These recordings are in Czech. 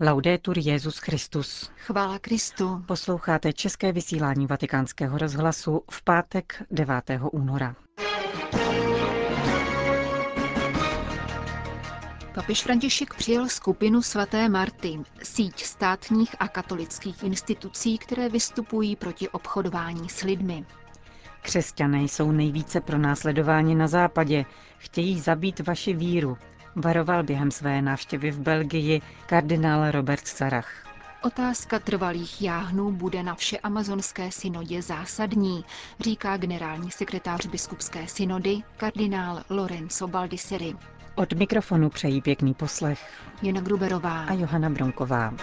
Laudetur Jezus Christus. Chvála Kristu. Posloucháte české vysílání Vatikánského rozhlasu v pátek 9. února. Papež František přijel skupinu svaté Marty, síť státních a katolických institucí, které vystupují proti obchodování s lidmi. Křesťané jsou nejvíce pronásledováni na západě, chtějí zabít vaši víru, varoval během své návštěvy v Belgii kardinál Robert Sarach. Otázka trvalých jáhnů bude na vše amazonské synodě zásadní, říká generální sekretář biskupské synody kardinál Lorenzo Baldisseri. Od mikrofonu přejí pěkný poslech Jana Gruberová a Johana Bronková.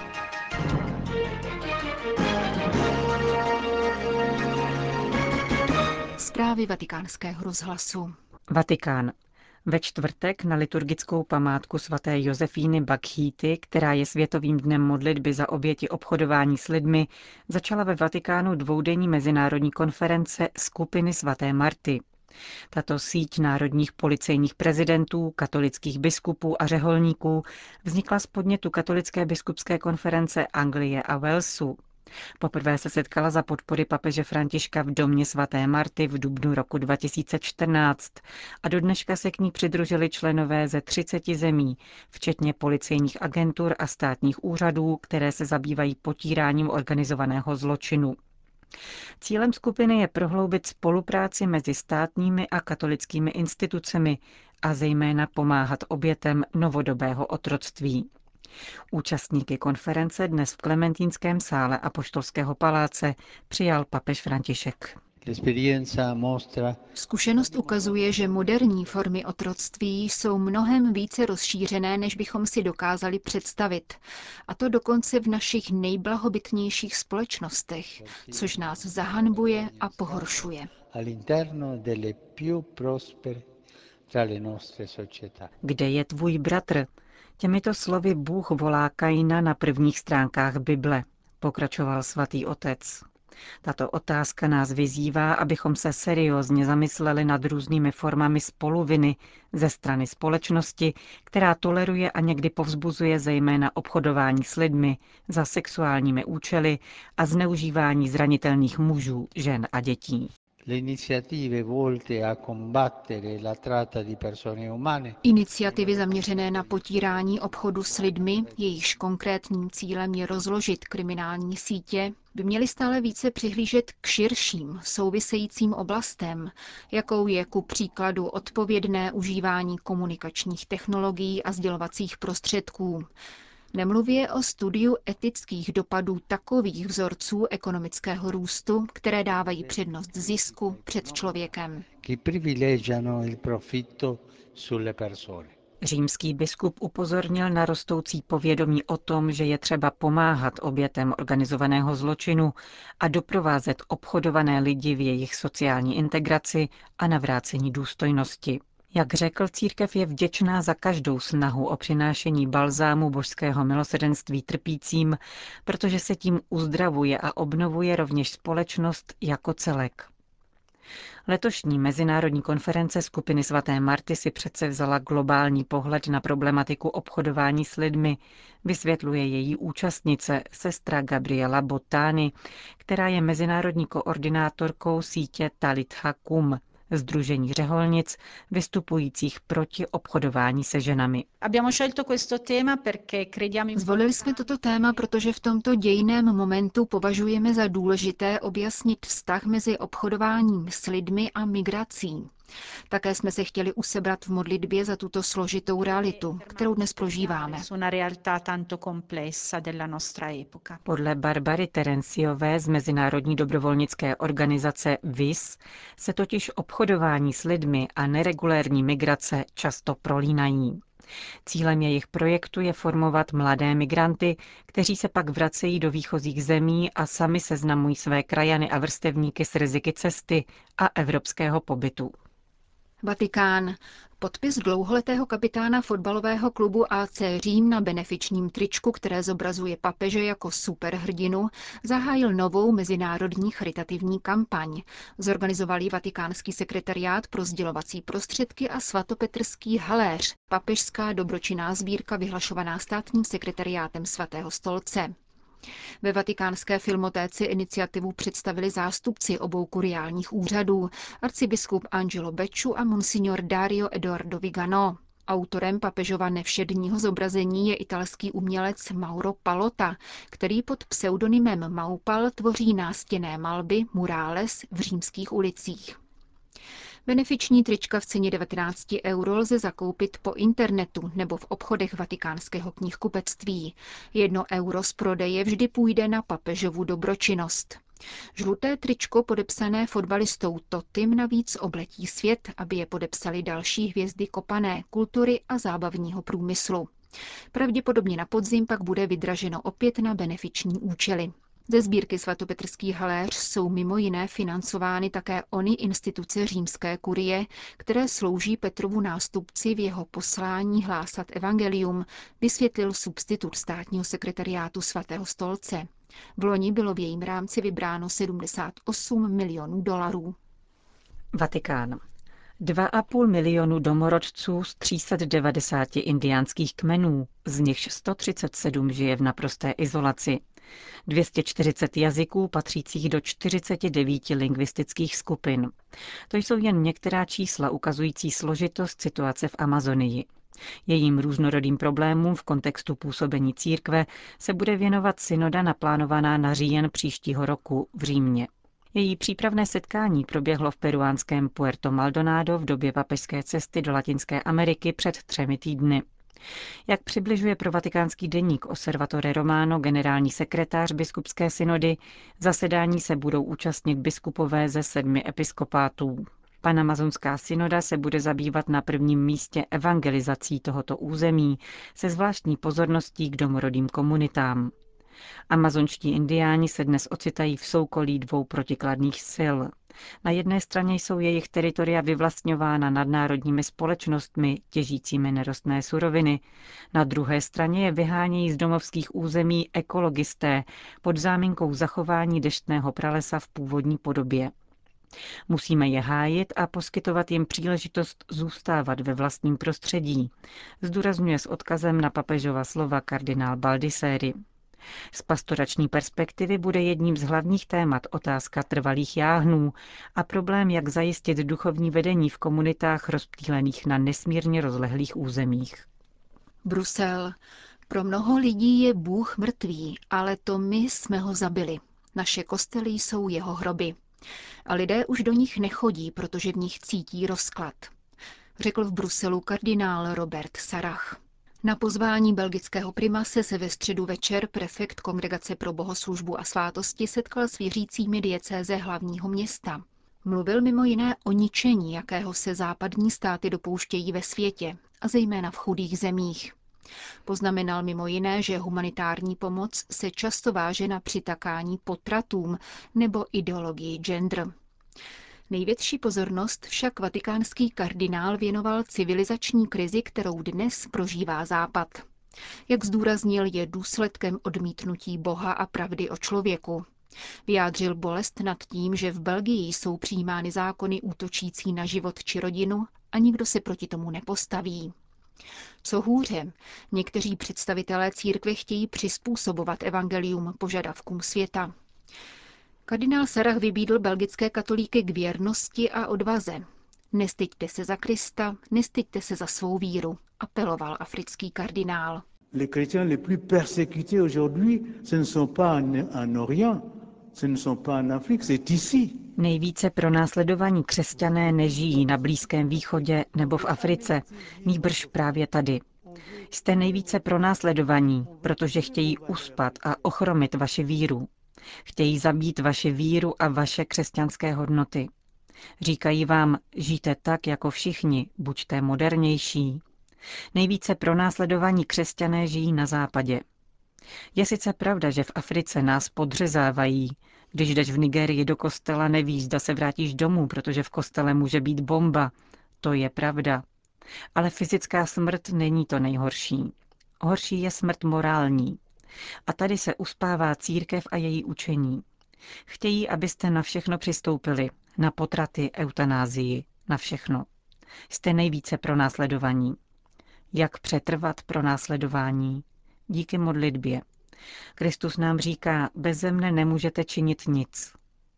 Zprávy vatikánského rozhlasu. Vatikán. Ve čtvrtek na liturgickou památku svaté Josefíny Bakhýty, která je světovým dnem modlitby za oběti obchodování s lidmi, začala ve Vatikánu dvoudenní mezinárodní konference skupiny svaté Marty. Tato síť národních policejních prezidentů, katolických biskupů a řeholníků vznikla z podnětu Katolické biskupské konference Anglie a Walesu. Poprvé se setkala za podpory papeže Františka v domě svaté Marty v dubnu roku 2014 a do dneška se k ní přidružili členové ze 30 zemí, včetně policejních agentur a státních úřadů, které se zabývají potíráním organizovaného zločinu. Cílem skupiny je prohloubit spolupráci mezi státními a katolickými institucemi a zejména pomáhat obětem novodobého otroctví. Účastníky konference dnes v Klementínském sále Apoštolského paláce přijal papež František. Zkušenost ukazuje, že moderní formy otroctví jsou mnohem více rozšířené, než bychom si dokázali představit. A to dokonce v našich nejblahobytnějších společnostech, což nás zahanbuje a pohoršuje. Kde je tvůj bratr? Těmito slovy Bůh volá Kaina na prvních stránkách Bible, pokračoval svatý otec. Tato otázka nás vyzývá, abychom se seriózně zamysleli nad různými formami spoluviny ze strany společnosti, která toleruje a někdy povzbuzuje zejména obchodování s lidmi za sexuálními účely a zneužívání zranitelných mužů, žen a dětí. Iniciativy zaměřené na potírání obchodu s lidmi, jejichž konkrétním cílem je rozložit kriminální sítě, by měly stále více přihlížet k širším, souvisejícím oblastem, jakou je ku příkladu odpovědné užívání komunikačních technologií a sdělovacích prostředků, Nemluvě o studiu etických dopadů takových vzorců ekonomického růstu, které dávají přednost zisku před člověkem. Římský biskup upozornil na rostoucí povědomí o tom, že je třeba pomáhat obětem organizovaného zločinu a doprovázet obchodované lidi v jejich sociální integraci a navrácení důstojnosti. Jak řekl, církev je vděčná za každou snahu o přinášení balzámu božského milosedenství trpícím, protože se tím uzdravuje a obnovuje rovněž společnost jako celek. Letošní mezinárodní konference skupiny svaté Marty si přece vzala globální pohled na problematiku obchodování s lidmi, vysvětluje její účastnice, sestra Gabriela Botány, která je mezinárodní koordinátorkou sítě Talit Hakum, Združení řeholnic vystupujících proti obchodování se ženami. Zvolili jsme toto téma, protože v tomto dějném momentu považujeme za důležité objasnit vztah mezi obchodováním s lidmi a migrací. Také jsme se chtěli usebrat v modlitbě za tuto složitou realitu, kterou dnes prožíváme. Podle Barbary Terenciové z Mezinárodní dobrovolnické organizace VIS se totiž obchodování s lidmi a neregulérní migrace často prolínají. Cílem jejich projektu je formovat mladé migranty, kteří se pak vracejí do výchozích zemí a sami seznamují své krajany a vrstevníky s riziky cesty a evropského pobytu. Vatikán. Podpis dlouholetého kapitána fotbalového klubu AC Řím na benefičním tričku, které zobrazuje papeže jako superhrdinu, zahájil novou mezinárodní charitativní kampaň. Zorganizovali vatikánský sekretariát pro sdělovací prostředky a svatopetrský haléř, papežská dobročinná sbírka vyhlašovaná státním sekretariátem svatého stolce. Ve vatikánské filmotéci iniciativu představili zástupci obou kuriálních úřadů, arcibiskup Angelo Beču a monsignor Dario Eduardo Vigano. Autorem papežova nevšedního zobrazení je italský umělec Mauro Palota, který pod pseudonymem Maupal tvoří nástěné malby Murales v římských ulicích. Benefiční trička v ceně 19 euro lze zakoupit po internetu nebo v obchodech vatikánského knihkupectví. Jedno euro z prodeje vždy půjde na papežovu dobročinnost. Žluté tričko podepsané fotbalistou Totym navíc obletí svět, aby je podepsali další hvězdy kopané kultury a zábavního průmyslu. Pravděpodobně na podzim pak bude vydraženo opět na benefiční účely. Ze sbírky svatopetrský haléř jsou mimo jiné financovány také ony instituce římské kurie, které slouží Petrovu nástupci v jeho poslání hlásat evangelium, vysvětlil substitut státního sekretariátu svatého stolce. V loni bylo v jejím rámci vybráno 78 milionů dolarů. Vatikán. 2,5 milionu domorodců z 390 indiánských kmenů, z nichž 137 žije v naprosté izolaci. 240 jazyků patřících do 49 lingvistických skupin. To jsou jen některá čísla ukazující složitost situace v Amazonii. Jejím různorodým problémům v kontextu působení církve se bude věnovat synoda naplánovaná na říjen příštího roku v Římě. Její přípravné setkání proběhlo v peruánském Puerto Maldonado v době papežské cesty do Latinské Ameriky před třemi týdny. Jak přibližuje pro vatikánský deník Osservatore Romano generální sekretář biskupské synody, zasedání se budou účastnit biskupové ze sedmi episkopátů. Panamazonská synoda se bude zabývat na prvním místě evangelizací tohoto území se zvláštní pozorností k domorodým komunitám. Amazonští indiáni se dnes ocitají v soukolí dvou protikladných sil. Na jedné straně jsou jejich teritoria vyvlastňována nadnárodními společnostmi těžícími nerostné suroviny, na druhé straně je vyhánějí z domovských území ekologisté pod záminkou zachování deštného pralesa v původní podobě. Musíme je hájit a poskytovat jim příležitost zůstávat ve vlastním prostředí, zdůrazňuje s odkazem na papežova slova kardinál Baldiseri. Z pastorační perspektivy bude jedním z hlavních témat otázka trvalých jáhnů a problém, jak zajistit duchovní vedení v komunitách rozptýlených na nesmírně rozlehlých územích. Brusel. Pro mnoho lidí je Bůh mrtvý, ale to my jsme ho zabili. Naše kostely jsou jeho hroby. A lidé už do nich nechodí, protože v nich cítí rozklad. Řekl v Bruselu kardinál Robert Sarach. Na pozvání belgického primase se ve středu večer prefekt Kongregace pro bohoslužbu a svátosti setkal s věřícími diecéze hlavního města. Mluvil mimo jiné o ničení, jakého se západní státy dopouštějí ve světě, a zejména v chudých zemích. Poznamenal mimo jiné, že humanitární pomoc se často váže na přitakání potratům nebo ideologii gender. Největší pozornost však vatikánský kardinál věnoval civilizační krizi, kterou dnes prožívá Západ. Jak zdůraznil, je důsledkem odmítnutí Boha a pravdy o člověku. Vyjádřil bolest nad tím, že v Belgii jsou přijímány zákony útočící na život či rodinu a nikdo se proti tomu nepostaví. Co hůře, někteří představitelé církve chtějí přizpůsobovat evangelium požadavkům světa. Kardinál Sarah vybídl belgické katolíky k věrnosti a odvaze. Nestyďte se za Krista, nestyďte se za svou víru, apeloval africký kardinál. Les chrétiens les plus persécutés aujourd'hui, ce ne sont pas en Orient, ce ne sont pas en Afrique, c'est ici. Nejvíce pronásledovaní křesťané nežijí na Blízkém východě nebo v Africe, nýbrž právě tady. Jste nejvíce pronásledovaní, protože chtějí uspat a ochromit vaši víru, Chtějí zabít vaši víru a vaše křesťanské hodnoty. Říkají vám, žijte tak jako všichni, buďte modernější. Nejvíce pronásledovaní křesťané žijí na západě. Je sice pravda, že v Africe nás podřezávají. Když jdeš v Nigerii do kostela, nevíš, zda se vrátíš domů, protože v kostele může být bomba. To je pravda. Ale fyzická smrt není to nejhorší. Horší je smrt morální. A tady se uspává církev a její učení. Chtějí, abyste na všechno přistoupili, na potraty, eutanázii, na všechno. Jste nejvíce pro následovaní. Jak přetrvat pro následování? Díky modlitbě. Kristus nám říká, bez mne nemůžete činit nic.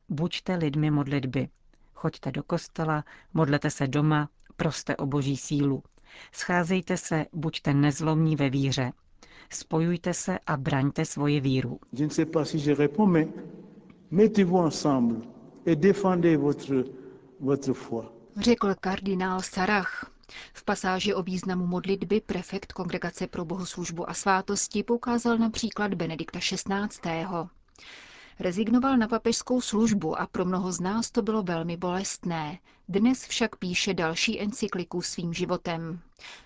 Buďte lidmi modlitby. Choďte do kostela, modlete se doma, proste o boží sílu. Scházejte se, buďte nezlomní ve víře. Spojujte se a braňte svoji víru. Řekl kardinál Sarach. V pasáži o významu modlitby prefekt Kongregace pro bohoslužbu a svátosti poukázal například Benedikta XVI. Rezignoval na papežskou službu a pro mnoho z nás to bylo velmi bolestné. Dnes však píše další encykliku svým životem.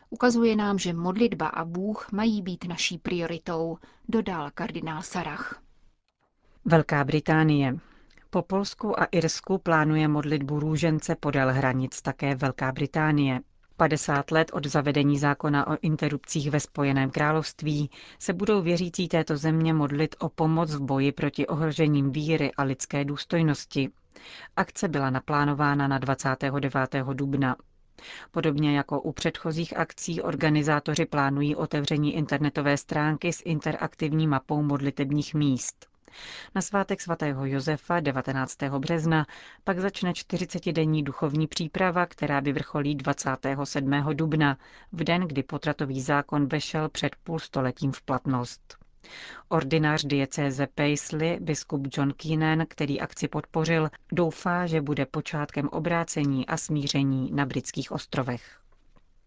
Ukazuje nám, že modlitba a Bůh mají být naší prioritou, dodal kardinál Sarach. Velká Británie. Po Polsku a Irsku plánuje modlitbu růžence podél hranic také Velká Británie. 50 let od zavedení zákona o interrupcích ve Spojeném království se budou věřící této země modlit o pomoc v boji proti ohrožením víry a lidské důstojnosti. Akce byla naplánována na 29. dubna. Podobně jako u předchozích akcí organizátoři plánují otevření internetové stránky s interaktivní mapou modlitebních míst. Na svátek svatého Josefa 19. března pak začne 40-denní duchovní příprava, která vyvrcholí 27. dubna, v den, kdy potratový zákon vešel před půl stoletím v platnost. Ordinář diecéze Paisley, biskup John Keenan, který akci podpořil, doufá, že bude počátkem obrácení a smíření na britských ostrovech.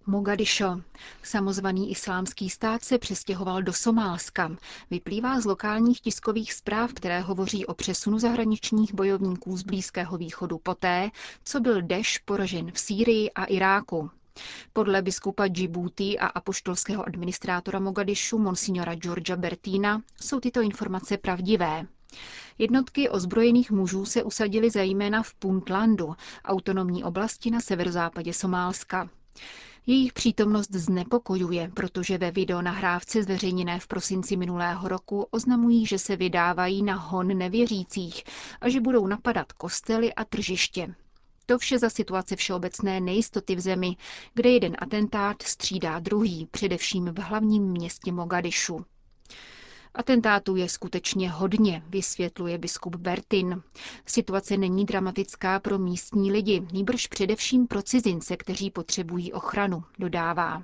Mogadišo. Samozvaný islámský stát se přestěhoval do Somálska. Vyplývá z lokálních tiskových zpráv, které hovoří o přesunu zahraničních bojovníků z Blízkého východu poté, co byl Deš poražen v Sýrii a Iráku. Podle biskupa Djibouti a apoštolského administrátora Mogadišu monsignora Georgia Bertina jsou tyto informace pravdivé. Jednotky ozbrojených mužů se usadily zejména v Puntlandu, autonomní oblasti na severozápadě Somálska. Jejich přítomnost znepokojuje, protože ve videonahrávce zveřejněné v prosinci minulého roku oznamují, že se vydávají na hon nevěřících a že budou napadat kostely a tržiště. To vše za situace všeobecné nejistoty v zemi, kde jeden atentát střídá druhý, především v hlavním městě Mogadišu. Atentátů je skutečně hodně, vysvětluje biskup Bertin. Situace není dramatická pro místní lidi, nýbrž především pro cizince, kteří potřebují ochranu, dodává.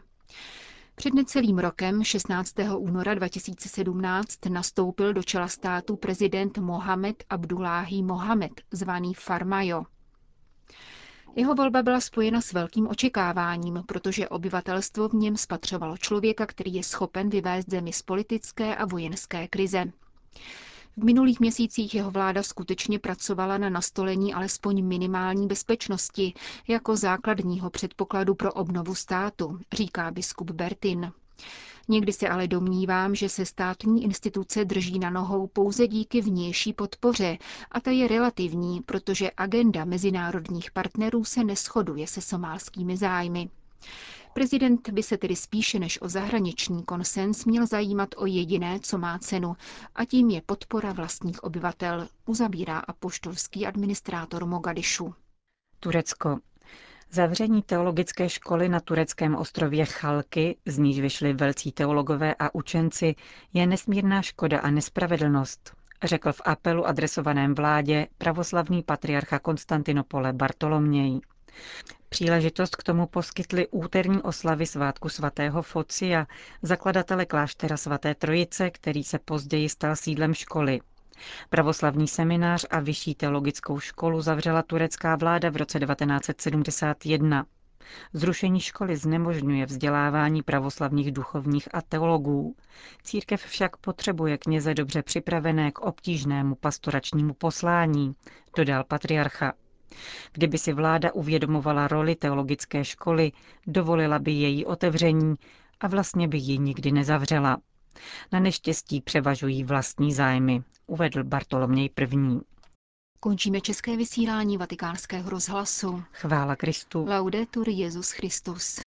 Před necelým rokem, 16. února 2017, nastoupil do čela státu prezident Mohamed Abdullahi Mohamed, zvaný Farmajo. Jeho volba byla spojena s velkým očekáváním, protože obyvatelstvo v něm spatřovalo člověka, který je schopen vyvést zemi z politické a vojenské krize. V minulých měsících jeho vláda skutečně pracovala na nastolení alespoň minimální bezpečnosti jako základního předpokladu pro obnovu státu, říká biskup Bertin. Někdy se ale domnívám, že se státní instituce drží na nohou pouze díky vnější podpoře a ta je relativní, protože agenda mezinárodních partnerů se neschoduje se somálskými zájmy. Prezident by se tedy spíše než o zahraniční konsens měl zajímat o jediné, co má cenu, a tím je podpora vlastních obyvatel, uzavírá apoštolský administrátor Mogadišu. Turecko. Zavření teologické školy na tureckém ostrově Chalky, z níž vyšli velcí teologové a učenci, je nesmírná škoda a nespravedlnost, řekl v apelu adresovaném vládě pravoslavný patriarcha Konstantinopole Bartoloměj. Příležitost k tomu poskytly úterní oslavy svátku svatého Focia, zakladatele kláštera svaté Trojice, který se později stal sídlem školy. Pravoslavný seminář a vyšší teologickou školu zavřela turecká vláda v roce 1971. Zrušení školy znemožňuje vzdělávání pravoslavných duchovních a teologů. Církev však potřebuje kněze dobře připravené k obtížnému pastoračnímu poslání, dodal patriarcha. Kdyby si vláda uvědomovala roli teologické školy, dovolila by její otevření a vlastně by ji nikdy nezavřela. Na neštěstí převažují vlastní zájmy, uvedl Bartoloměj I. Končíme české vysílání vatikánského rozhlasu. Chvála Kristu. Laudetur Jezus Christus.